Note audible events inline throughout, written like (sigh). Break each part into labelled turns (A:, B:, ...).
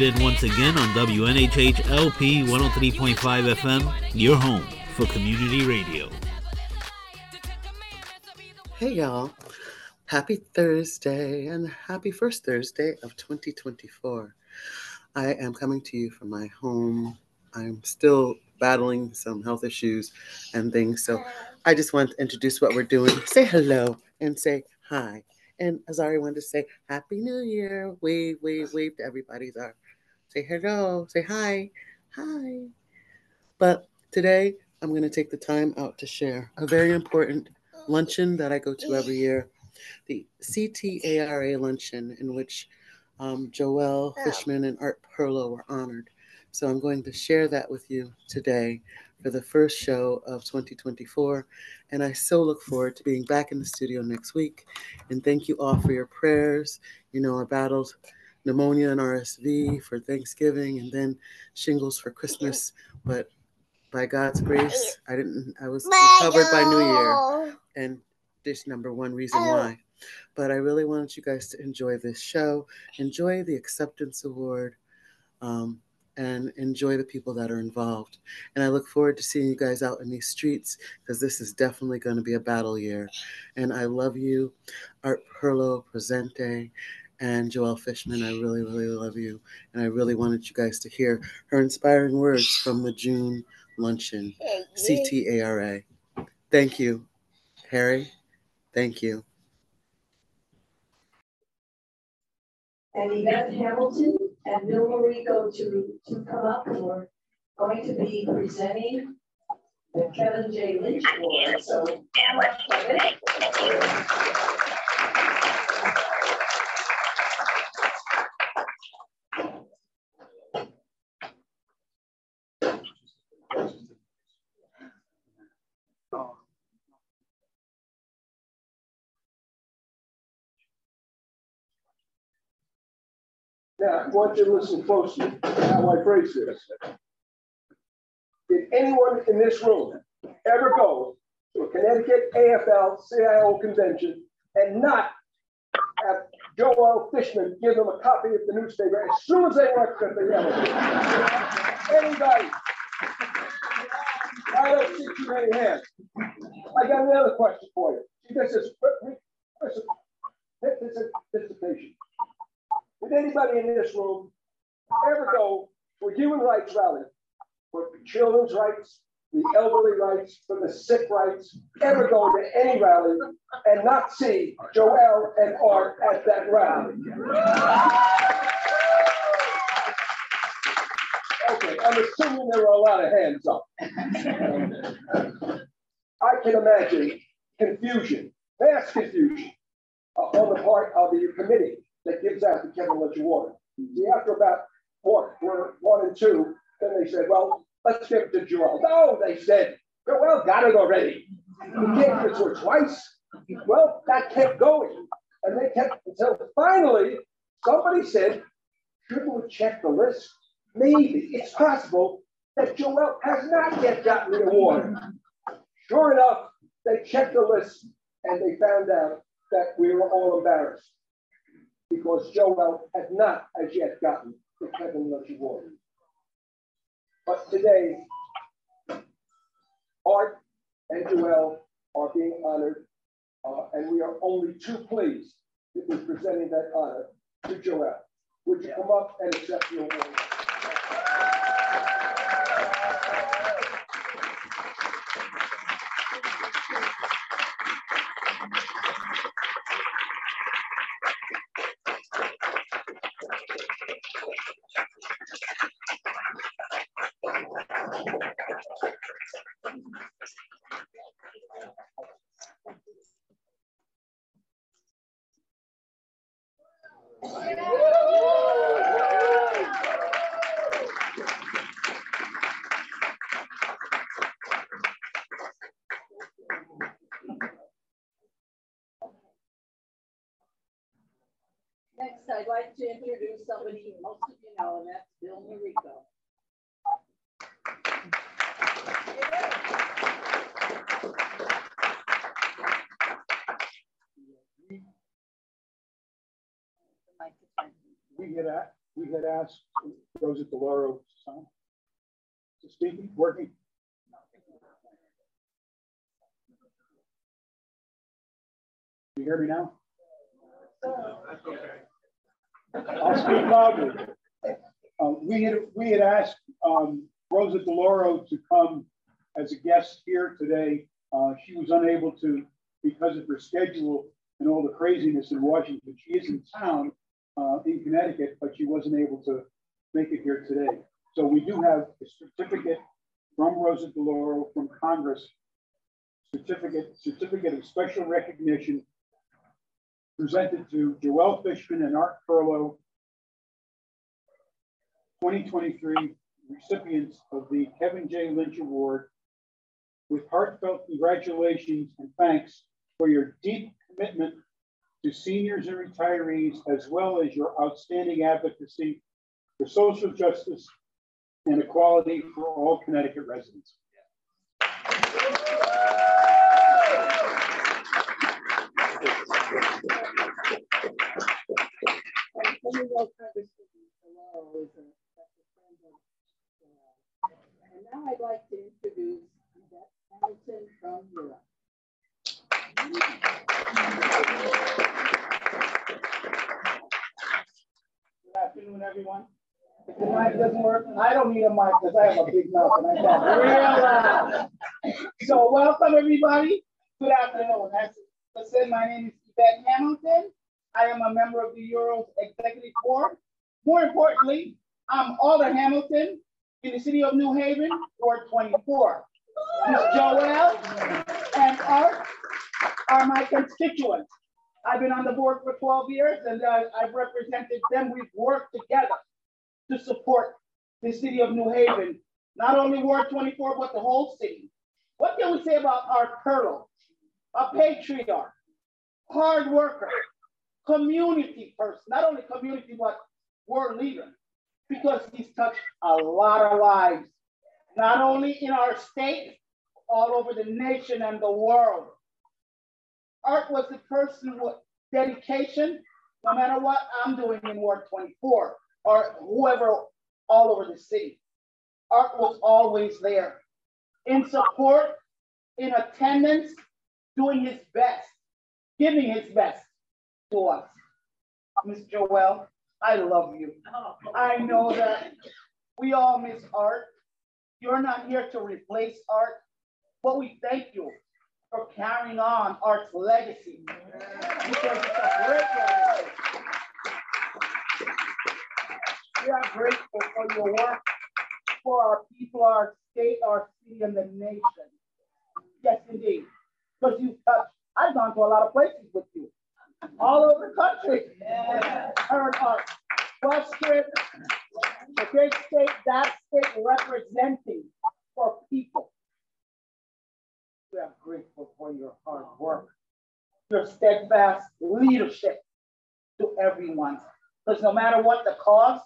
A: Marcey Lynn once again on WNHH LP 103.5 FM, your home for community radio.
B: Hey, y'all. Happy Thursday and happy first Thursday of 2024. I am coming to you from my home. I'm still battling some health issues and things. So I just want to introduce what we're doing. Say hello and say hi. And Azari wanted to say Happy New Year. Wave, wave, wave to everybody there. Say hello. Say hi. Hi. But today I'm going to take the time out to share a very important luncheon that I go to every year the CTARA luncheon, in which um, Joelle Fishman and Art Perlo were honored. So I'm going to share that with you today for the first show of 2024. And I so look forward to being back in the studio next week. And thank you all for your prayers. You know, I battled pneumonia and RSV for Thanksgiving and then shingles for Christmas. But by God's grace, I didn't, I was recovered by New Year. And this number one reason why. But I really wanted you guys to enjoy this show, enjoy the acceptance award. Um, and enjoy the people that are involved. And I look forward to seeing you guys out in these streets because this is definitely going to be a battle year. And I love you, Art Perlo Presente, and Joelle Fishman. I really, really love you. And I really wanted you guys to hear her inspiring words from the June luncheon, CTARA. Thank you, Harry. Thank you.
C: And Yvette Hamilton and Bill Marico to, to come up. And we're going to be presenting the Kevin J. Lynch Award. So,
D: Now, I want you to listen closely to how I phrase this. Did anyone in this room ever go to a Connecticut AFL CIO convention and not have Joelle Fishman give them a copy of the newspaper as soon as they worked at the elevator? Anybody? I don't see too many hands. I got another question for you. This is, this is dissertation. Did anybody in this room ever go for human rights rally, for children's rights, the elderly rights, for the sick rights, ever go to any rally and not see Joelle and Art at that rally? Okay, I'm assuming there were a lot of hands up. I can imagine confusion, mass confusion uh, on the part of the committee that gives out the Lynch Award. See, after about what, we're one and two, then they said, well, let's give it to Joelle. No, they said, Joelle got it already. Can't give it to her twice. Well, that kept going. And they kept until finally somebody said, shouldn't we check the list? Maybe it's possible that Joelle has not yet gotten the award. Sure enough, they checked the list and they found out that we were all embarrassed because Joelle had not as yet gotten the Kevin Lynch Award. But today, Art and Joelle are being honored, uh, and we are only too pleased to be presenting that honor to Joel. Would you come up and accept the award?
C: Next, I'd like to introduce somebody most of you know, and that's Bill Marico.
D: We hear that?
E: we had asked Rosa DeLauro to speak, working. You hear me now? I'll speak loudly. Uh, we had we had asked um, Rosa DeLauro to come as a guest here today. Uh, she was unable to because of her schedule and all the craziness in Washington. She is in town uh, in Connecticut, but she wasn't able to make it here today. So we do have a certificate from Rosa DeLauro from Congress, certificate, certificate of special recognition presented to Joelle Fishman and Art Perlo, 2023 recipients of the Kevin J. Lynch Award with heartfelt congratulations and thanks for your deep commitment to seniors and retirees, as well as your outstanding advocacy for social justice and equality for all Connecticut residents.
F: And now I'd like to introduce Hamilton from Europe.
G: Good afternoon, everyone. The mic doesn't work, I don't need a mic because I have a big mouth and I talk real loud. So welcome everybody. Good afternoon. As I said, my name is Yvette Hamilton. I am a member of the Euros Executive Board. More importantly, I'm Alder Hamilton in the city of New Haven, Ward 24. Ms. Joelle and Art are my constituents. I've been on the board for 12 years and uh, I've represented them. We've worked together to support the city of New Haven, not only Ward 24, but the whole city. What can we say about Art Perlo? A patriarch, hard worker, community person, not only community, but world leader, because he's touched a lot of lives, not only in our state, all over the nation and the world. Art was the person with dedication, no matter what I'm doing in Ward 24 or whoever all over the city. Art was always there in support, in attendance, doing his best, giving his best to us. Miss Joelle, I love you. Oh. I know that we all miss Art. You're not here to replace Art, but we thank you for carrying on Art's legacy because it's a great legacy. We are grateful for your work, for our people, our state, our city, and the nation. Yes, indeed. Because you've touched, I've gone to a lot of places with you, all over the country. Yeah. Heard art. Western, the great state, that state representing for people. We are grateful for your hard work, your steadfast leadership to everyone. Because no matter what the cost,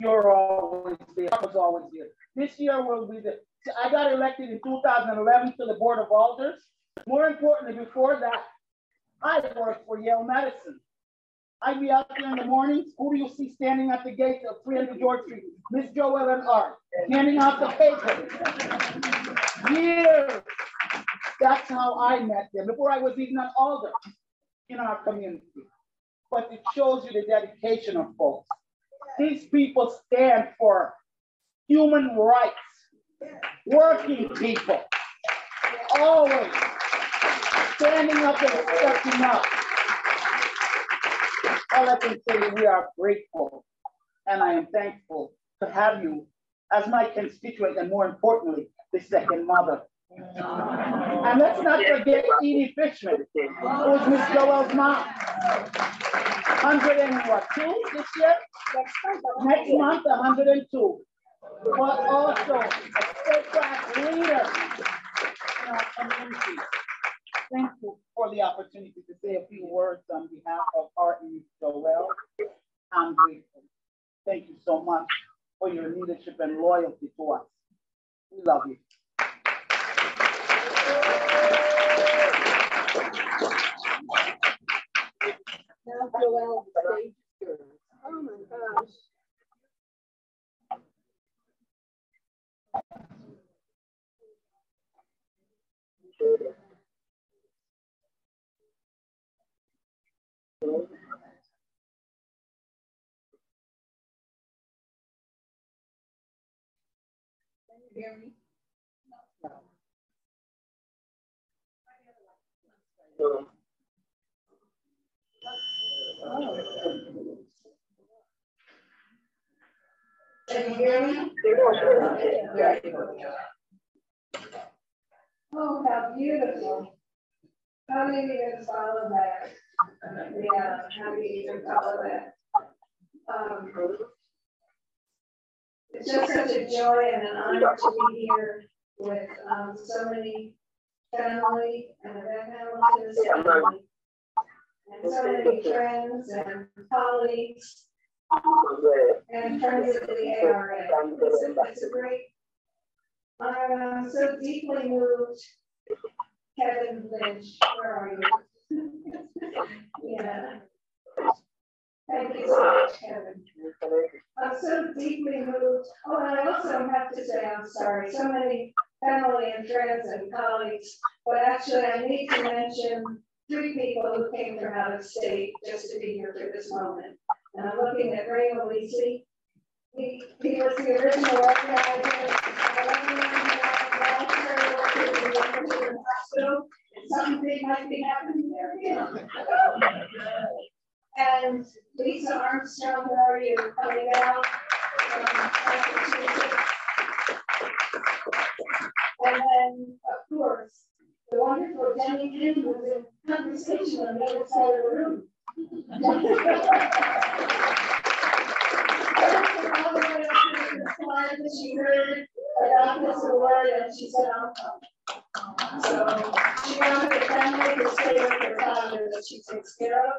G: you're always there. I was always there. This year will be the. I got elected in 2011 to the Board of Alders. More importantly, before that, I worked for Yale Medicine. I'd be out there in the morning. Who do you see standing at the gate of 300 George Street? Miss Joelle and Art, handing out the paper. Years. That's how I met them before I was even an alder in our community. But it shows you the dedication of folks. These people stand for human rights, working people, always standing up and stepping up. I can say is we are grateful and I am thankful to have you as my constituent and more importantly, the second mother. And let's not forget Edie Fishman, who was Miss Joelle's mom. 102 this year? Next month, 102. But also a steadfast leader in our community. Thank you for the opportunity to say a few words on behalf of Art and Joelle. I'm grateful. Thank you so much for your leadership and loyalty to us. We love you.
F: Now, Joelle, Oh my gosh. Thank you. Me?
C: No.
F: Can you hear me? Oh, how beautiful. How of you follow that? Yeah, how of you follow that? Um, it's just such a joy and an honor to be here with um, so many family and Rebecca Hamilton's family. And so many friends and colleagues and friends of the ARA. It's a, it's a great, I'm so deeply moved. Kevin Lynch, where are you? (laughs) yeah. Thank you so much, Kevin. I'm so deeply moved. Oh, and I also have to say, I'm sorry, so many family and friends and colleagues, but actually I need to mention three people who came from out of state just to be here for this moment. And I'm looking at Ray Malisi. He, he was the original organizer. Of the Hospital. Something big might be happening there. Yeah. And Lisa Armstrong, where are you coming out? And then, of course, the wonderful Jenny Kim was in conversation on the other side of the room. she heard about this award and she said, I'll come. So she wanted the family to stay with her father that she takes care of.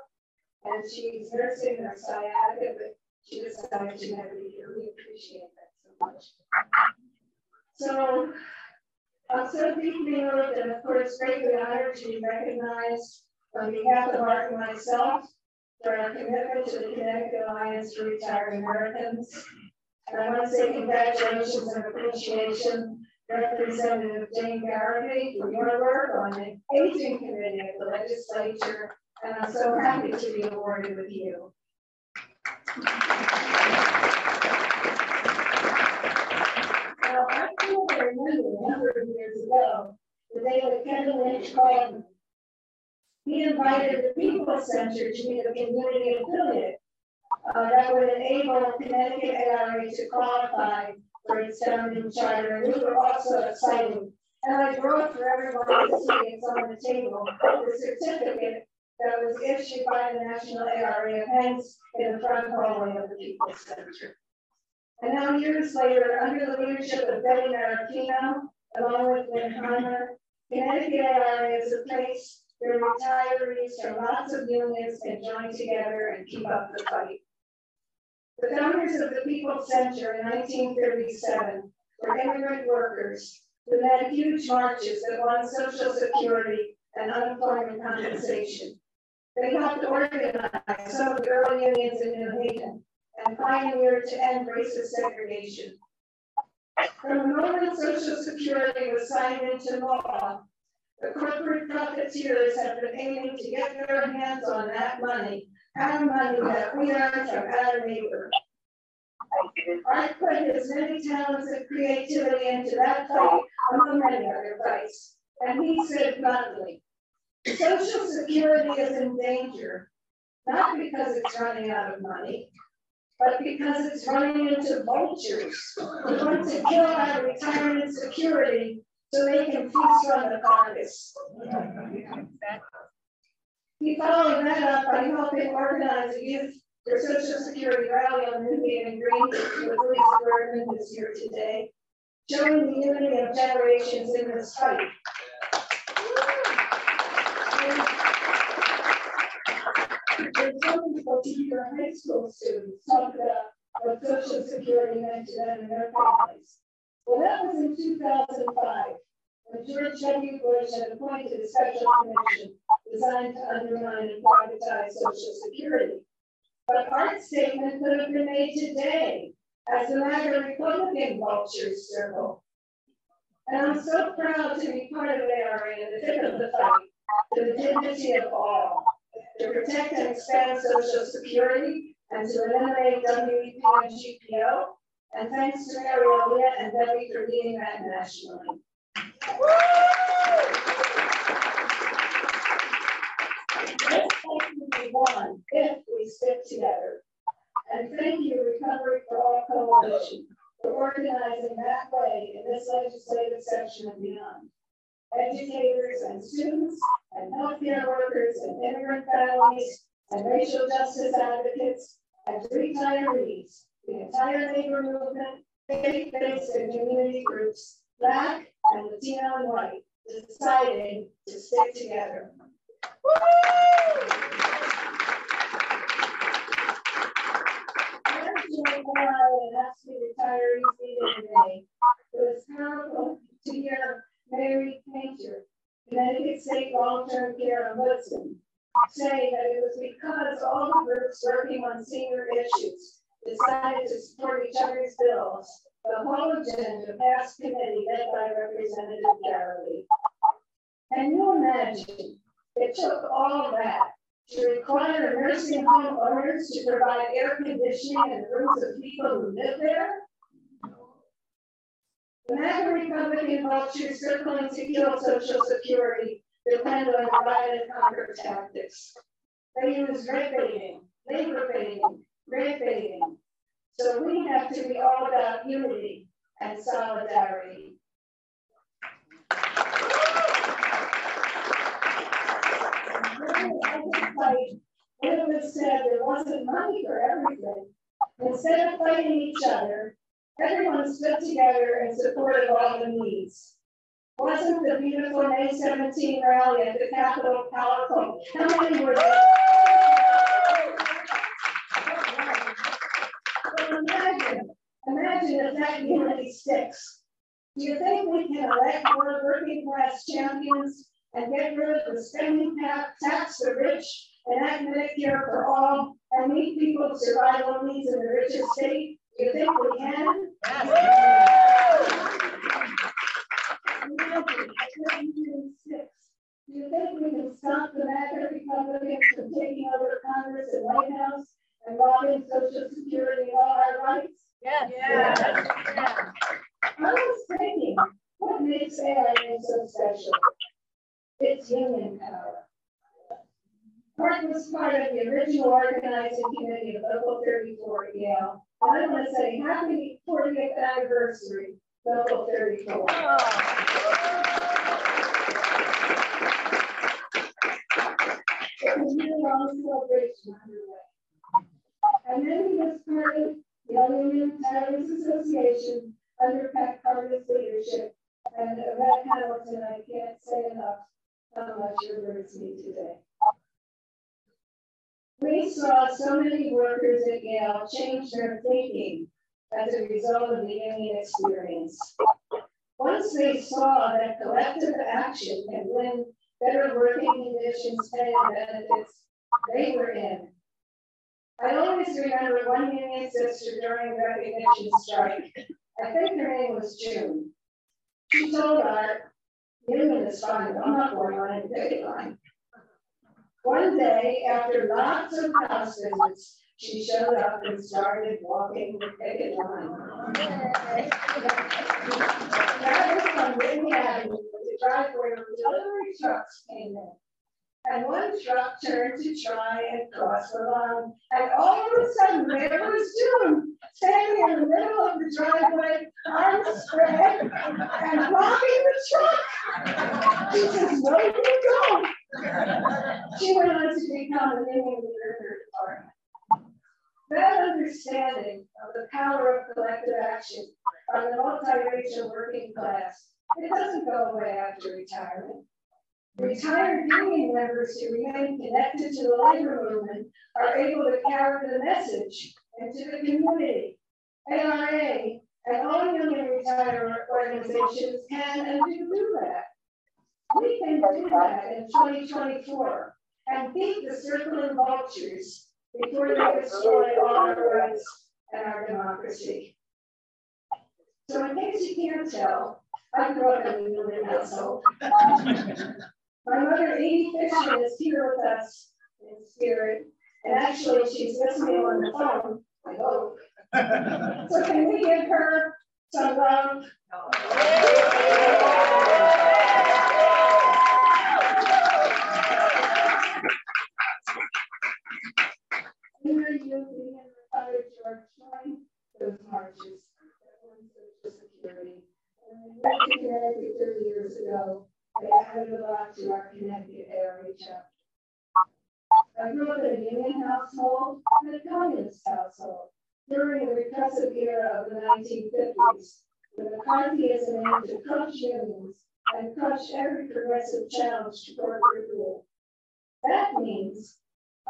F: And she's nursing her sciatica, but she decided she had to be here. We appreciate that so much. So I'm so deeply moved and of course greatly honored to be recognized on behalf of Art and myself for our commitment to the Connecticut Alliance for Retired Americans. And I want to say congratulations and appreciation Representative Jane Garibay for your work on the aging committee of the legislature. And I'm so happy to be awarded with you. Now, I feel I remember a number of years ago, the day that Kevin Lynch called. He invited the People Center to be the community affiliate uh, that would enable Connecticut ARA to qualify for its founding charter. And we were also excited. And I brought for everyone to see it's on the table the certificate that was issued by the National ARA Events in the front hallway of the People's Center. And now years later, under the leadership of Betty Marafino, along with Lynn Harmer, Connecticut ARA is a place where retirees from lots of unions can join together and keep up the fight. The founders of the People's Center in 1937 were immigrant workers who led huge marches that won Social Security and unemployment compensation. They helped organize some of the early unions in New Haven and pioneered to end racist segregation. From the moment Social Security was signed into law, the corporate profiteers have been aiming to get their hands on that money, our money that we earn from our labor. I put his many talents and creativity into that fight among many other fights. And he said bluntly, Social Security is in danger, not because it's running out of money, but because it's running into vultures who want to kill our retirement security so they can feast on the carcass. He followed that up by helping organize a youth for Social Security rally on New Haven Green with Lisa Bergman this year today, showing the unity of generations in this fight. There's some people teacher high school students about Social Security and. Well, that was in 2005, when George W. Bush had appointed a special commission designed to undermine and privatize Social Security. But our statement could have been made today as the MAGA Republican vultures circle. And I'm so proud to be part of ARA in the thick of the fight for the dignity of all to protect and expand Social Security, and to eliminate WEP and GPO, And thanks to Mary Elliott and Debbie for leading that nationally. This can be won if we stick together. And thank you, Recovery for All Coalition, for organizing that way in this legislative session and beyond. Educators and students and healthcare workers and immigrant families and racial justice advocates and retirees, the entire labor movement, faith-based and community groups, Black and Latino and white, deciding to stick together. asked retirees meeting today. It was powerful to hear Mairead Painter, Connecticut State Long-Term Care Ombudsman, say that it was because all the groups working on senior issues decided to support each other's bills. The whole agenda passed committee led by Representative Garibay. Can you imagine? It took all that to require nursing home owners to provide air conditioning in the rooms of people who live there? The MAGA Republican vultures circling to kill Social Security depend on divide and conquer tactics. They use red baiting, labor baiting, red baiting. So we have to be all about unity and solidarity. It was said there wasn't money for everything. Instead of fighting each other, everyone stood together and supported all the needs. Wasn't the beautiful May 17 rally at the Capitol powerful? How many were there? imagine, imagine if that unity sticks. Do you think we can elect more working class champions and get rid of the spending cap, tax the rich, and enact Medicare for all, and meet people's survival needs in the richest state? Do you think we can? Yes. Do you think we can stop the MAGA Republicans from taking over Congress and White House and robbing Social Security and all our rights?
H: Yes.
F: yes. yes. I was thinking, what makes ARA so special? Its union power. Mark was part of the original organizing committee of Local 34 at Yale. And I want to say happy 40th anniversary, Local 34. Oh. It was a long celebration underway. And then he was part of the Union Towers Association under Pat Carter's leadership. And Red Hamilton, I can't say enough how much you me today. We saw so many workers at Yale change their thinking as a result of the union experience. Once they saw that collective action can win better working conditions, pay, and benefits, they were in. I always remember one union sister during the recognition strike. I think her name was June. She told Art, Union is fine. I'm not going on any picket line. One day, after lots of house visits, she showed up and started walking the picket line. that was on Whitney Avenue, the driveway where delivery trucks came in and one truck turned to try and cross the line. And all of a sudden, there was June standing in the middle of the driveway, arms spread, and blocking the truck. She says, Where did you go? She went on to become a union leader department. That understanding of the power of collective action on the multiracial working class, it doesn't go away after retirement. Retired union members who remain connected to the labor movement are able to carry the message into the community. ARA and all union retired organizations can and do that. We can do that in 2024 and beat the circling vultures before they destroy all our rights and our democracy. So in case you can't tell, I grew up in a union household. My mother, Amy Fisher, is here with us in spirit. And actually, she's listening on the phone, I hope. So can we give her some love? George joined those marches social security. And when we went to Connecticut thirty years ago, they added a lot to our Connecticut chapter. I grew up in a union household and a communist household during the repressive era of the nineteen fifties, when McCarthyism aimed to crush unions and crush every progressive challenge to corporate rule. That means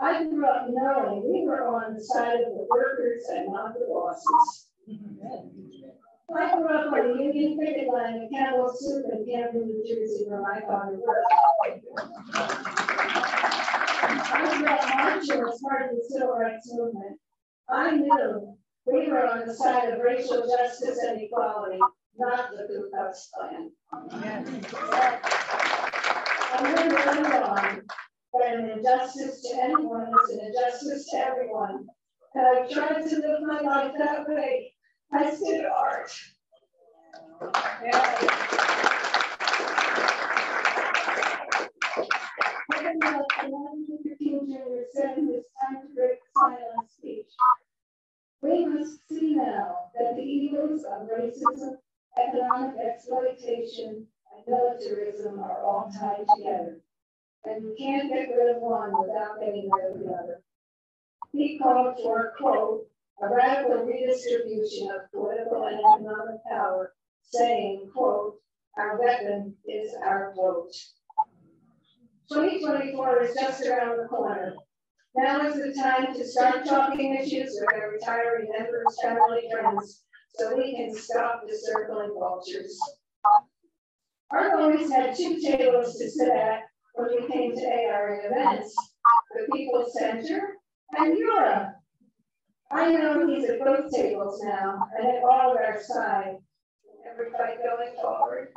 F: I grew up knowing we were on the side of the workers and not the bosses. I grew up on the Union picket line in Campbell Soup in Camden, New Jersey, where my father worked. I grew up marching as part of the civil rights movement. I knew we were on the side of racial justice and equality, not the Ku Klux Klan. I learned early on that an injustice to anyone is an injustice to everyone. And I tried to live my life that way. I did art. Jr. said it is time to break speech. We must see now that the evils of racism, economic exploitation, and militarism are all tied together. And you can't get rid of one without getting rid of the other. He called for, quote, a radical redistribution of political and economic power, saying, quote, our weapon is our vote. 2024 is just around the corner. Now is the time to start talking issues with our retiring members, family, friends, so we can stop the circling vultures. Our always had two tables to sit at when we came to ARA events, the People's Center and Europe. I know he's at both tables now and at all of our side in every fight going forward.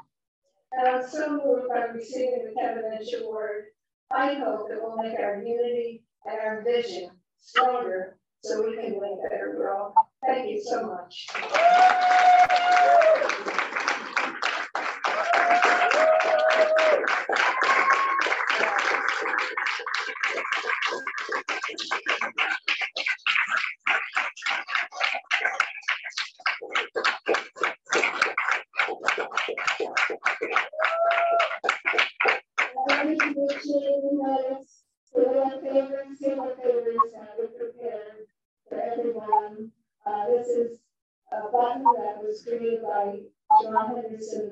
F: And I'm so moved by receiving the Kevin Lynch Award. I hope it will make our unity and our vision stronger so we can win better world. Thank you so much. Created by John Henderson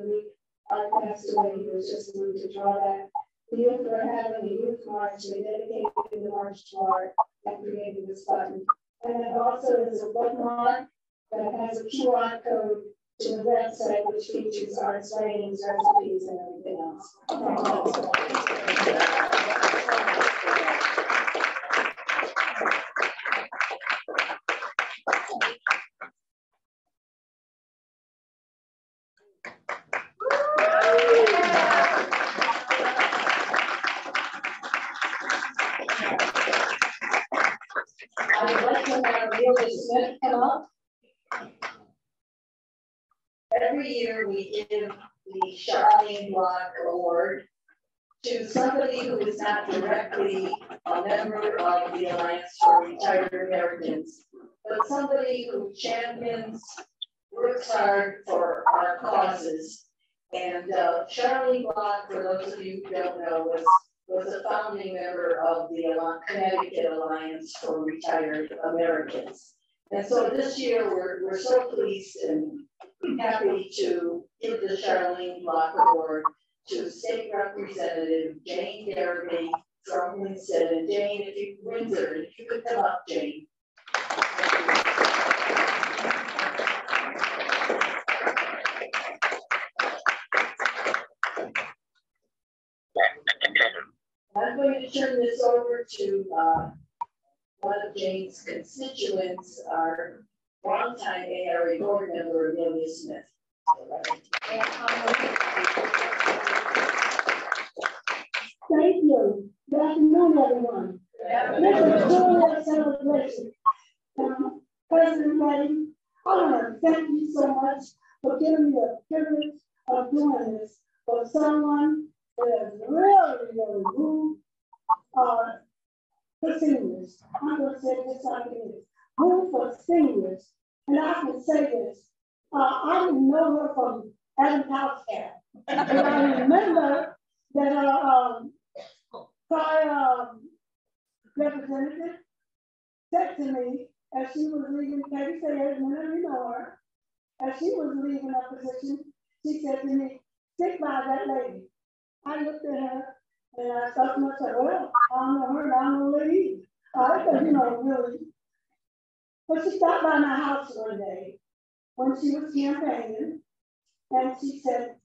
F: the away. He was just moved to draw that. The youth are having a youth march. They dedicated the march to art and created this button. And then also there's a bookmark that has a QR code to the website, which features arts, writings, recipes, and everything else. I'd like to have Billy Smith come up. Every year we give the Charlene Block Award to somebody who is not directly a member of the Alliance for Retired Americans, but somebody who champions, works hard for our causes. And Charlene Block, for those of you who don't know, was was a founding member of the Connecticut Alliance for Retired Americans. And so this year, we're, we're so pleased and happy to give the Charlene Block Award to State Representative Jane Derby from Winston. And Jane, if you, Windsor, if you could come up, Jane. I'm going to turn this over to uh, one of Jane's constituents, our longtime ARA board member, Amelia Smith. Thank you. Good afternoon, everyone. This is a cool celebration. Um,
I: President Betty, I want to thank you so much for giving me the privilege of doing this for someone that is really, really moved uh, for seniors. I'm going to say this is. Move for seniors. And I can say this. Uh, I know her from Adam Cat. But I remember that uh, um, prior um, representative said to me as she was leaving, Peggy said, I didn't know her. As she was leaving her position, she said to me, stick by that lady. I looked at her and I thought to myself, well, I don't know her, I don't know lady. I said, you know, really. But she stopped by my house one day when she was campaigning and she said,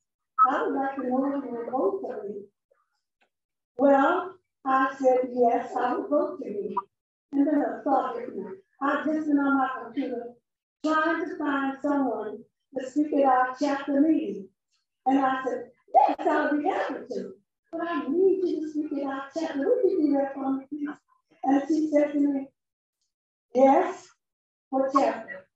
I: I would like to know if you would vote for me. Well, I said, yes, I would vote for you. And then I thought, I've just been on my computer trying to find someone to speak at our chapter meeting. And I said, yes, I'll be happy to. But I need you to speak at our chapter. Would you do that for? And she said to me, yes, what chapter?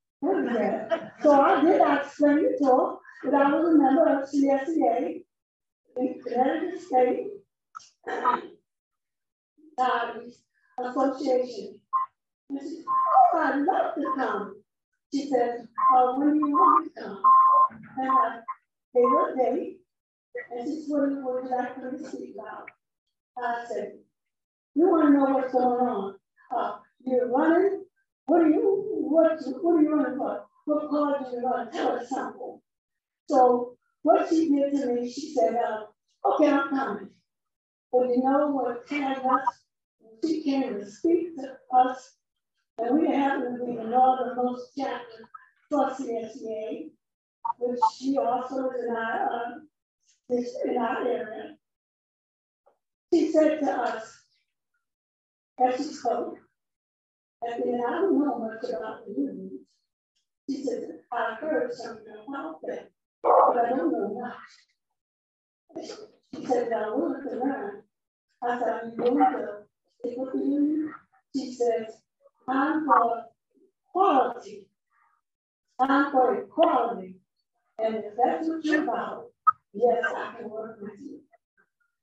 I: So I did explain it to her that I was a member of CSEA in Connecticut State Charities Association. And she said, oh, I'd love to come. She said, oh, when do you want to come? And I gave her a date. And she said, what like for me to speak about? I said, you want to know what's going on. Uh, you're running. What are you, what, what are you running for? What cause are you running? Tell us something. So what she did to me, she said, uh, okay, I'm coming. But you know what tagged us? She came to speak to us, and we happened to be the northernmost chapter for CSEA, which she also is in our, uh, is in our area. She said to us, as she spoke, and then I don't know much about the news. She said, I heard something about that, but I don't know much. She said, I want to learn. I Are you going to stick with the union? She says, I'm for quality. I'm for equality. And if that's what you're about, yes, I can work with you.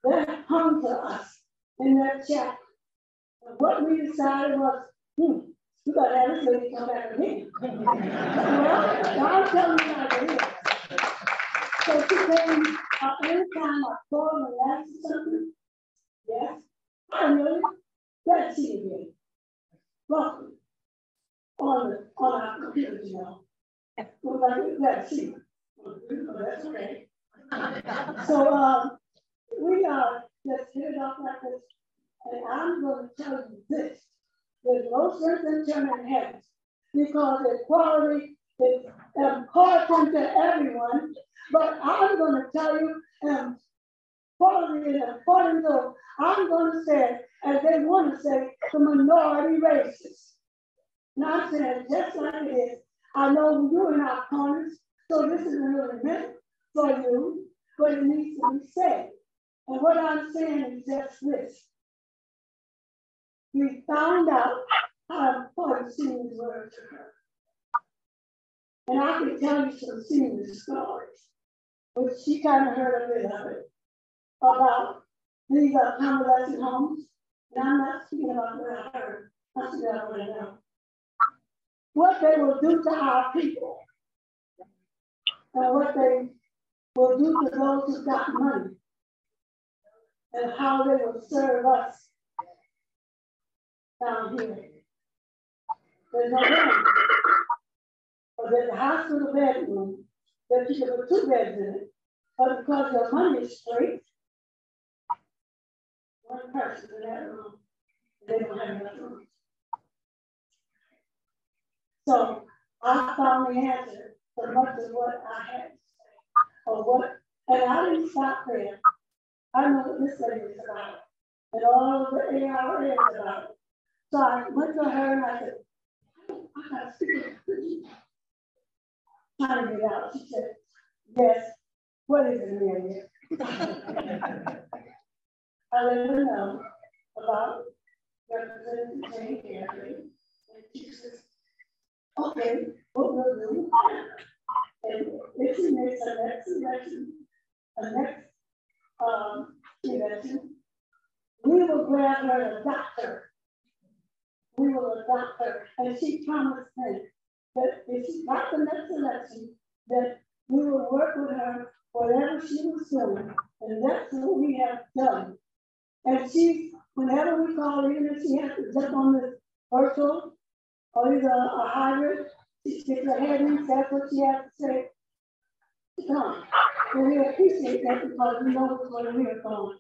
I: That hung to us in that. And what we decided was, hmm, we got to have this lady come back again. well, I'm telling you how it is. So she came uh, anytime I called and asked something, yes, I know that she again. Welcome on on our computer, you know. We're like, let's see. That's okay. So um, we are just hit it off like this. And I'm going to tell you this. There's no sense in turning heads because equality is important to everyone. But I'm going to tell you, um, equality is important to, I'm going to say, as they want to say, the minority races. And I'm saying just like it is. I know you're in our corners, so this isn't really meant for you, but it needs to be said. And what I'm saying is just this. We found out how important seniors were to her. And I can tell you some senior stories, but she kind of heard a bit of it, about these uh, convalescent homes. And I'm not speaking about what I heard, I'm speaking about what I know. What they will do to our people, and what they will do to those who got money, and how they will serve us down here. There's no room. But there's a hospital bedroom that you can put two beds in it, but because your money is straight, one person in that room, they don't have enough room. So I found the answer to much of what I had or what, and I didn't stop there. I know what this lady is about, and all of the ARA is about. So I went to her and I said, I got to speak trying to get out. She said, Yes, what is it, Amelia? (laughs) I let her know about Representative Jane Garibay. And she says, okay, what we'll do, and if he makes a next election, a next um, we will grab her a doctor. We will adopt her. And she promised me that if she got the next election, that we will work with her whatever she was doing. And that's what we have done. And she, whenever we call her, even if she has to jump on this virtual or either a hybrid, she sticks her head in, that's what she has to say. Come. And we appreciate that because we know where we are going.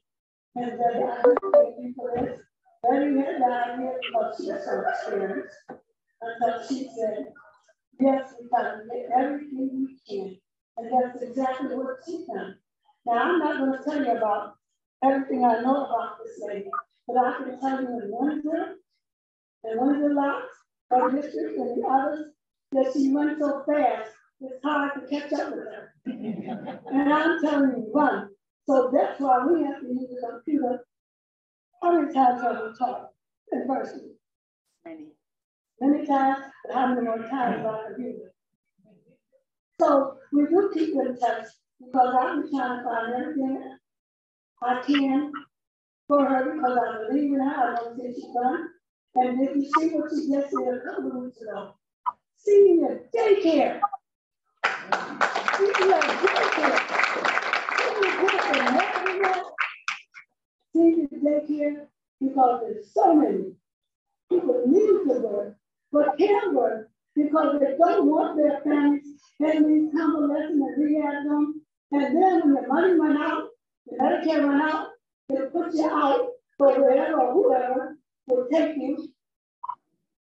I: And that I thank you for this. Betty had died here because she has some experience. Until she said, yes, we got to get everything we can. And that's exactly what she's done. Now, I'm not going to tell you about everything I know about this lady, but I can tell you in Windsor, and Windsor Locks, her district, and the others, that she went so fast, it's hard to catch up with her. and I'm telling you, run. So that's why we have to use a computer. How many times have we talked in person?
J: Many.
I: Many times, but how many more times on computer? So we do keep in touch because I'm trying to find everything I can for her because I believe in her. I don't think she's done. And if you see what she just did a couple of weeks ago, senior daycare. Senior daycare. Senior daycare because there's so many people need to work, but can't work because they don't want their families and these convalescent and rehab them. And then when the money went out, the Medicare went out, they put you out for wherever or whoever will take you.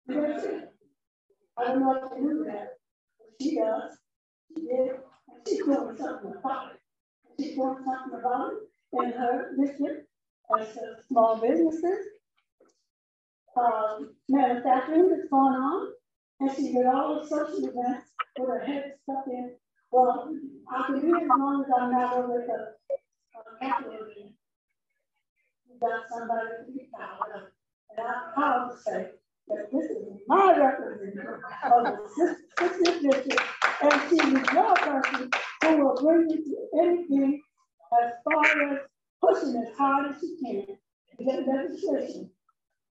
I: That's it. I don't know if you do that. She does. She did. And she's doing something about it. She's doing something about it in her district as a small businesses. Um, manufacturing that's going on. And she did all the social events with her head stuck in. Well, I can do it as long as I'm not over the uh. You got somebody to be proud of. And I'm proud to say this is my representative of the sister district, and she is your person who will bring you to anything as far as pushing as hard as she can to get legislation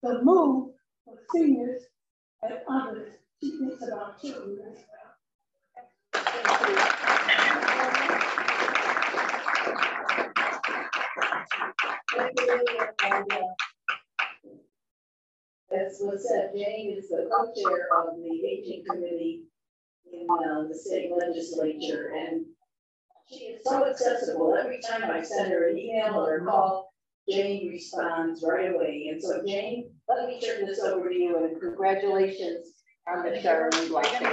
I: to move for seniors and others. She thinks about children as well.
C: As was said, Jane is the co-chair of the aging committee in uh, the state legislature, and she is so accessible. Every time I send her an email or a call, Jane responds right away. And so, Jane, let me turn this over to you, and congratulations on the Charlene blessing.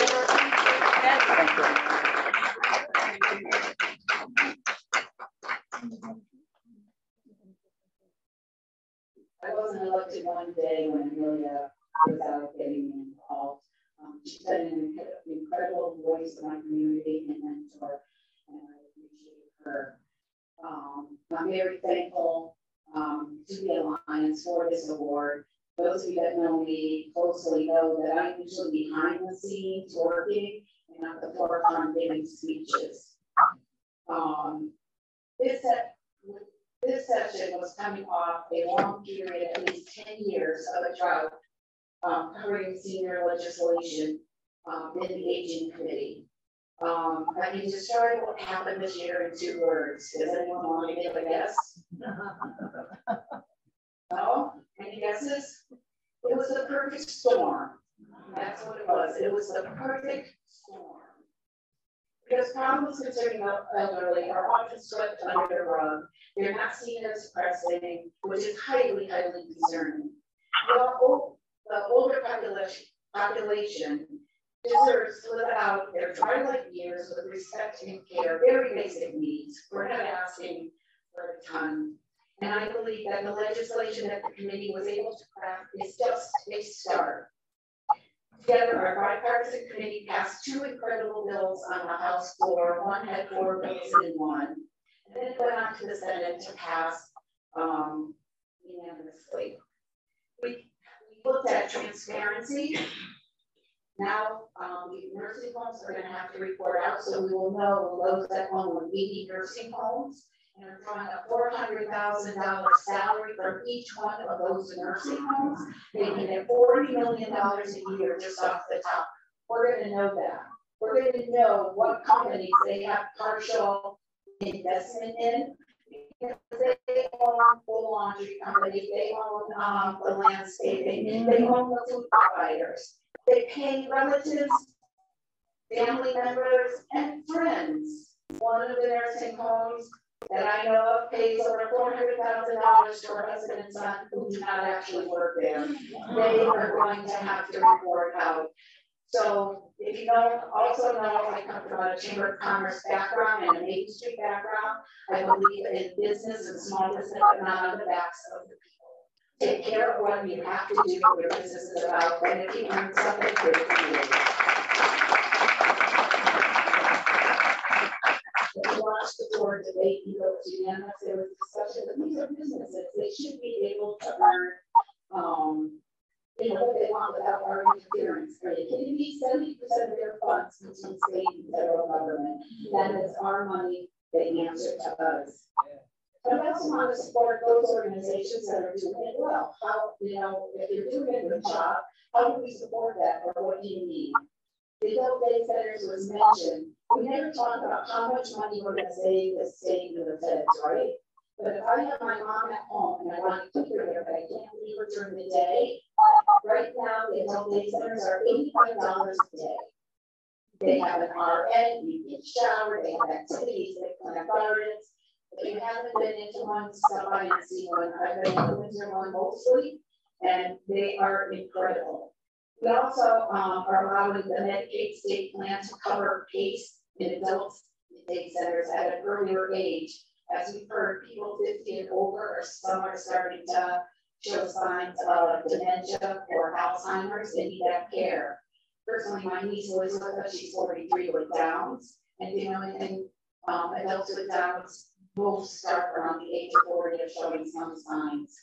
C: I wasn't elected one day when Amelia was out getting involved. Um, she's been an incredible voice in my community and mentor, and I appreciate her. Um, I'm very thankful um, to the Alliance for this award. Those of you that know me closely know that I'm usually behind the scenes working and at the forefront giving speeches. Um, this, this session was coming off a long period, at least 10 years of a drought um, covering senior legislation um, in the aging committee. Um, I can describe what happened this year in two words. Does anyone want to give a guess? (laughs) no? Any guesses? It was the perfect storm. That's what it was. It was the perfect storm. Because problems concerning the elderly are often swept under the rug. They're not seen as pressing, which is highly, highly concerning. The, old, the older population, population deserves to live out their twilight years with respect and care, very basic needs. We're not asking for a ton. And I believe that the legislation that the committee was able to craft is just a start. Together, our bipartisan committee passed two incredible bills on the House floor. One had four bills in one. And then it went on to the Senate to pass um, unanimously. We, we looked at transparency, Now, um, the nursing homes are gonna have to report out, so we will know those that own eighty nursing homes. And drawing a four hundred thousand dollar salary from each one of those nursing homes, making it forty million dollars a year just off the top. We're gonna know that. We're gonna know what companies they have partial investment in. Because they own the laundry company, they own, um, the landscaping, they own the food providers. They pay relatives, family members, and friends. One of the nursing homes that I know of pays over four hundred thousand dollars to her husband and son who do not actually work there. They are going to have to report out. So if you don't also know, I come from a Chamber of Commerce background and a Main Street background. I believe in business and small business, but not on the backs of the people. Take care of what you have to do, your business is about, and if you something, good for you. Watch the board debate, go to unanimous, there was discussion that these are businesses, they should be able to earn, um, you know, what they want without our interference. Are they kidding? Seventy percent of their funds between state and federal government. That is our money, they answer to us. But I also want to support those organizations that are doing it well. How, you know, if you're doing a good job, how do we support that or what do you need? The adult day centers was mentioned. We never talk about how much money we're gonna save the state and the feds, right? But if I have my mom at home and I want to keep her there, but I can't leave her during the day, right now, the adult day centers are eighty-five dollars a day. They have an RN, you get shower, they have activities, they plant gardens. If you haven't been into one, stop by and see one. I've been in the winter one mostly, and they are incredible. We also um, are allowing the Medicaid state plan to cover PACE in adults in day centers at an earlier age. As we've heard, people 50 and over, or some are starting to show signs of dementia or Alzheimer's, they need that care. Personally, my niece Elizabeth, she's 43 with Downs, and the only thing, um, adults with Downs will start around the age of 40 of showing some signs.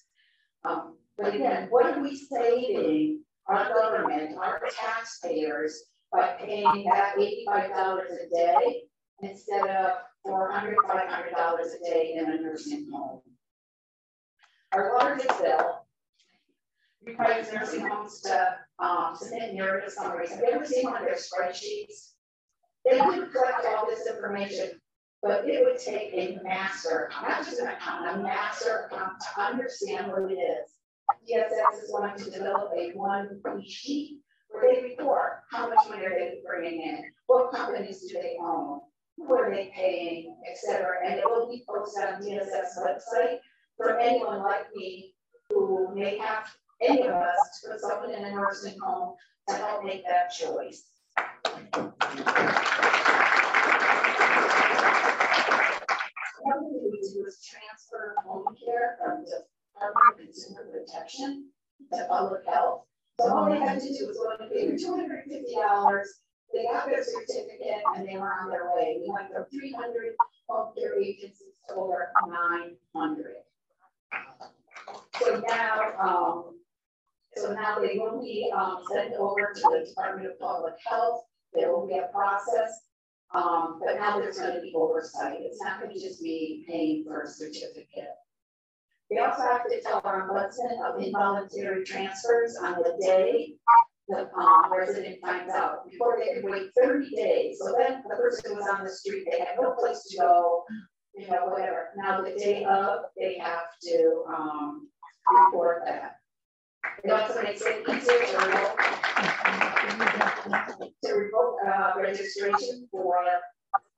C: Um, but again, what are we saving our government, our taxpayers, by paying that eighty-five dollars a day instead of four hundred, five hundred dollars a day in a nursing home? Our largest bill requires nursing homes to, um, submit narrative summaries. Have you ever seen one of their spreadsheets? They would collect all this information, but it would take a master, not just an accountant, a master accountant to understand what it is. DSS is going to develop a one piece where they how much money are they bringing in, what companies do they own, who are they paying, et cetera. And it will be posted on DSS website for anyone like me who may have any of us to put someone in a nursing home to help make that choice. Another thing we do is transfer home care from Department of Consumer Protection to public health. So all they had to do was go and pay two hundred and fifty dollars. They got their certificate and they were on their way. We went from three hundred home care agencies to over nine hundred. So now, um, so now they will be, um, sent over to the Department of Public Health. There will be a process. Um, but now there's gonna be oversight. It's not gonna just be paying for a certificate. We also have to tell our ombudsman of involuntary transfers on the day the um, resident finds out, before they can wait thirty days. So then the person was on the street, they had no place to go, you know, whatever. Now the day of, they have to um, report that. It also makes it easier to revoke, to revoke uh, registration for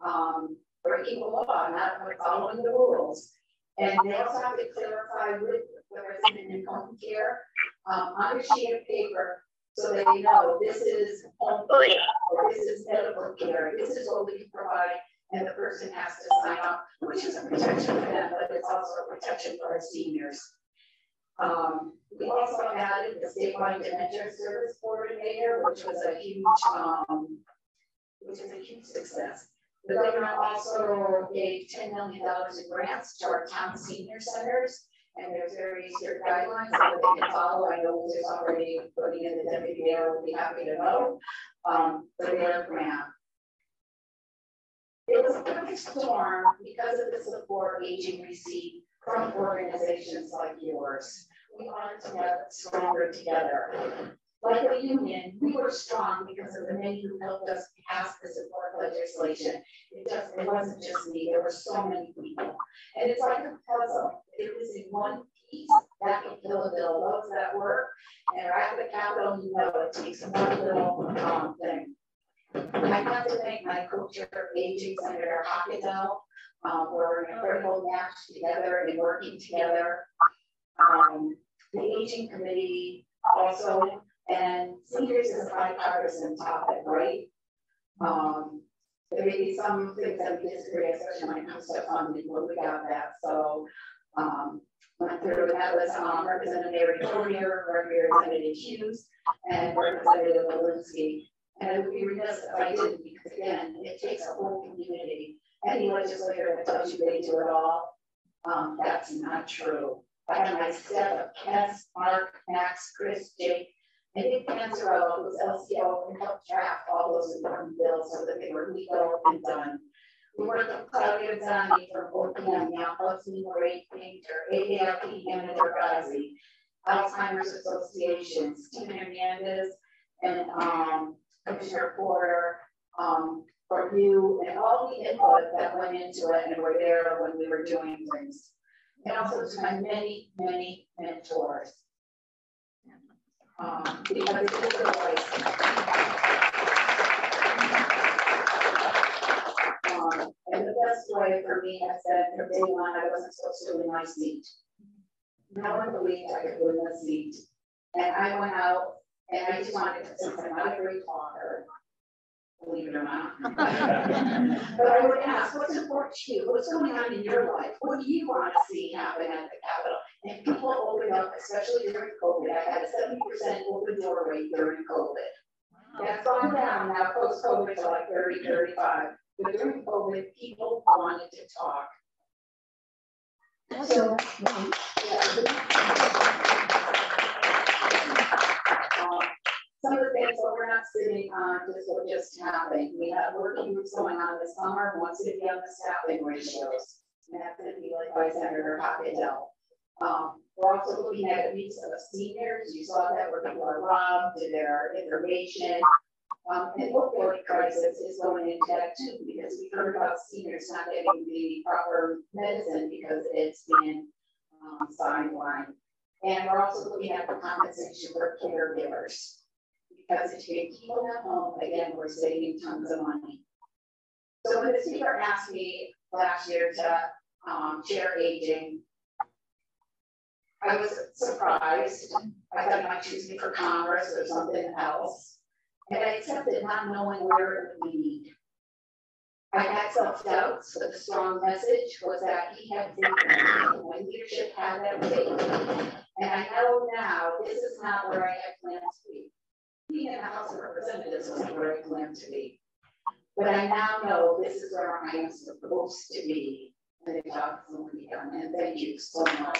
C: um, breaking the law, not following the rules. And they also have to clarify with the resident in home care um, on a sheet of paper so they know this is home care or this is medical care. This is what we provide, and the person has to sign up, which is a protection for them, but it's also a protection for our seniors. Um, we also added the statewide dementia service coordinator, which was a huge, um, which is a huge success. The governor also gave $10 million in grants to our town senior centers. And there's very strict guidelines that they can follow. I know there's already putting in the deputy mayor will be happy to know. Um, the mayor grant. It was a perfect storm because of the support aging received from organizations like yours. We are together, stronger together. Like a union, we were strong because of the many who helped us pass this important legislation. It just it wasn't just me, there were so many people. And it's like a puzzle. It was in one piece that can fill a bill. Those that work and are at the Capitol, you know it takes one little um, thing. I have to thank my co-chair, aging Senator Hochadel. Um, we're in a critical match together and working together. Um, the aging committee also, and seniors is a bipartisan topic, right? Um, there may be some things that we disagree, especially when it comes to funding, but we got that. So um, went through that was um, Representative Mary Fournier, Representative Hughes, and Representative Walensky. And it would be remiss if I didn't, because again, it takes a whole community. Any legislator that tells you they do it all, um, that's not true. I have my set of Kes, Mark, Max, Chris, Jake, and Nick Panzarello, who's LCO, and helped draft all those important bills so that they were legal and done. We worked with Claudia Zani from OPM, now Ombudsman Mairead Painter, AARP Manager Gazi, Alzheimer's Association, Stephen Hernandez, and um, Commissioner Porter, um, for you and all the input that went into it and were there when we were doing things. And also to my many, many mentors. Um, because it is a voice. Um, and the best way for me, I said from day one, I wasn't supposed to win my seat. No one believed I could win the seat. And I went out and I just wanted to, since I'm not a great talker, believe it or not. (laughs) but I would ask, what's important to you? What's going on in your life? What do you want to see happen at the Capitol? And people open up, especially during COVID. I had a 70% open door rate during COVID. That's gone down now, post COVID to like 30, 35. But during COVID, people wanted to talk. So, yeah, um, some of the things that we're not sitting on just what just happened. We have working groups going on this summer, who wants to be on the staffing ratios. And that's going to be like by Senator Hochadel. Um, we're also looking at a mix of seniors. You saw that where people are robbed to their information. Um, and opioid crisis is going into that too, because we heard about seniors not getting the proper medicine because it's been um, sidelined. And we're also looking at the compensation for caregivers because if you keep them at home, again, we're saving tons of money. So when the speaker asked me last year to um, chair aging, I was surprised. I thought choose me for Congress or something else. And I accepted not knowing where it would lead. I had self-doubts, but the strong message was that he had faith when leadership had that faith. And I know now this is not where I had planned to be being in the House of Representatives was where I planned to be. But I now know this is where I am supposed to be. And thank you so much.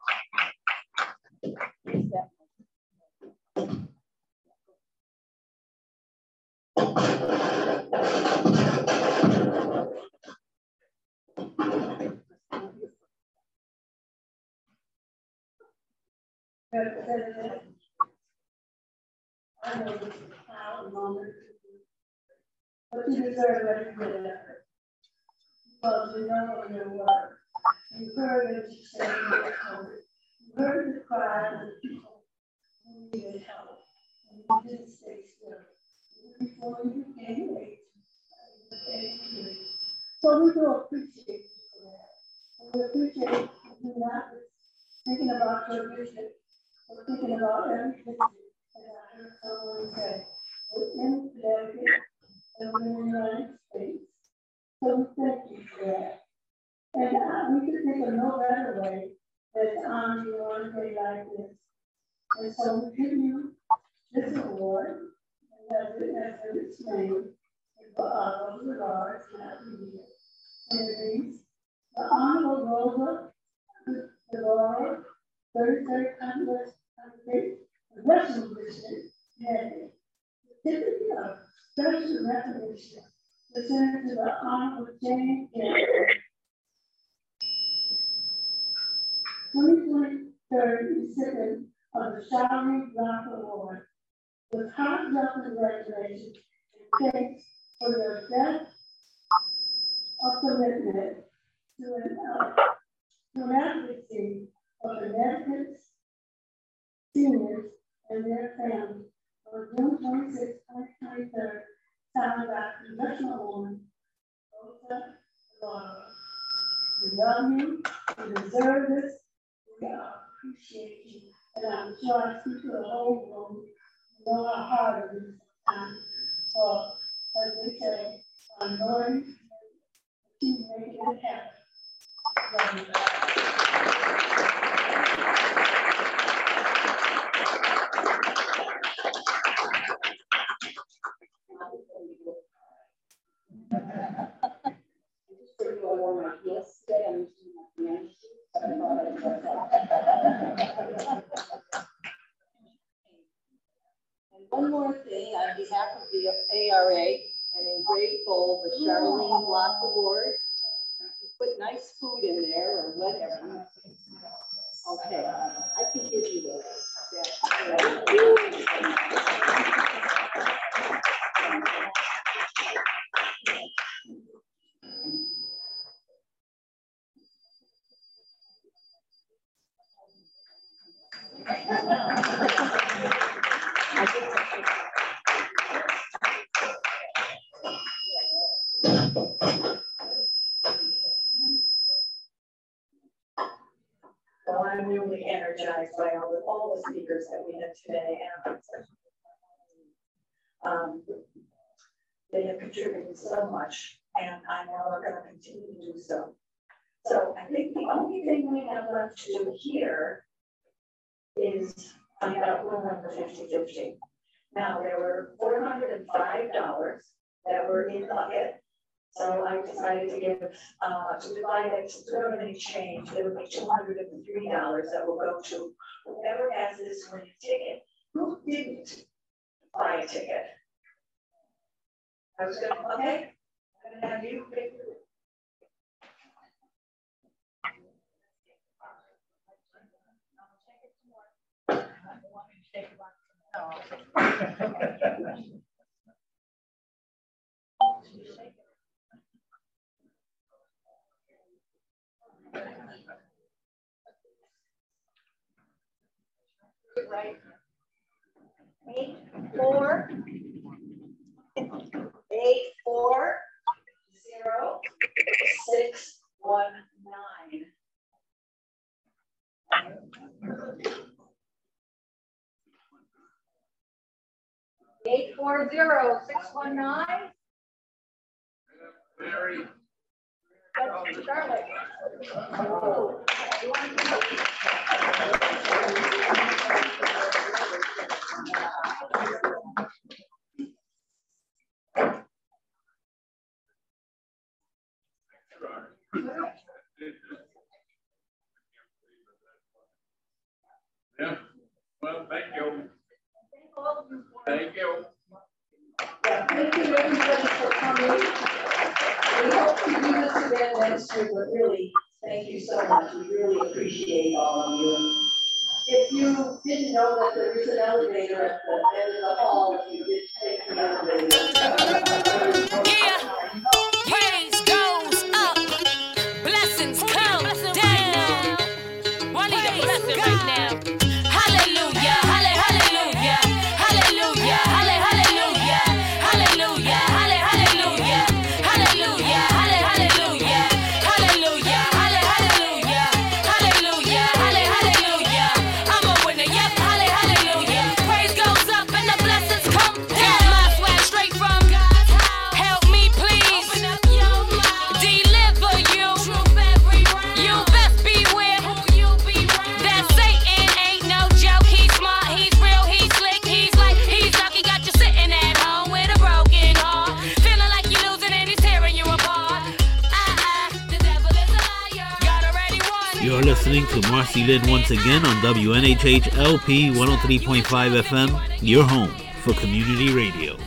F: I know this is proud moment, but you deserve every of it. Because you know your work. You heard what you said in your comment. You heard the cry of people who needed help. And you didn't stay still. Before you came late. So we do appreciate you for that. And we appreciate you not thinking about your vision we're thinking about everything. And I heard someone say, within Connecticut and within the United States. So thank you for that. And uh, we could think of no better way
I: that's honoring you on a day like this. And so we give you this award, and as it, as it explained, for our regards, not. And it the Honorable Rosa DeLauro, 33rd Congress, Congressional District, head, certificate of special recognition, presented to the Honorable Jane. 2023rd recipient of the Charlene Block Award with heartfelt congratulations and thanks for your depth of commitment to an, uh, advocacy of Connecticut's seniors and their families on June 26, 2023, signed by Congressional Rosa DeLauro. We love you, you deserve this, we appreciate you, and I'm sure I speak to the whole room, you know how hard it is sometimes for, as they say, minorities, keep making it happen.
H: And one more thing, on behalf of the ARA, and in great bold, the Charlene Block Award. Put nice food in there or whatever. Okay, I can give you those.
K: Well, I'm really energized by all the, speakers that we had today and um, they have contributed so much and I know are gonna continue to do so. So I think the only thing we have left to do here is find out room number 50-50. Now, there were four hundred and five dollars that were in the bucket. So I decided to give, uh, to divide it, to go any change, there would be two hundred and three dollars that will go to whoever has this winning ticket, who didn't buy a ticket. I was gonna, okay, I'm gonna have you pick.
H: Right. Eight, four. Eight, four,
K: Zero, six, one, nine.
H: Eight, four, zero, six, one, nine. That's Charlotte.
L: Yeah, well, thank you. Thank you.
K: Yeah, thank you everybody for coming. We hope to do this again next year, but really, thank you so much. We really appreciate all of you. If you didn't know that there is an elevator at the end of the hall, if you did take the elevator.
M: Praise goes up, blessings come down. I need a blessing right now. Lynn once again on WNHH LP 103.5 FM, your home for community radio.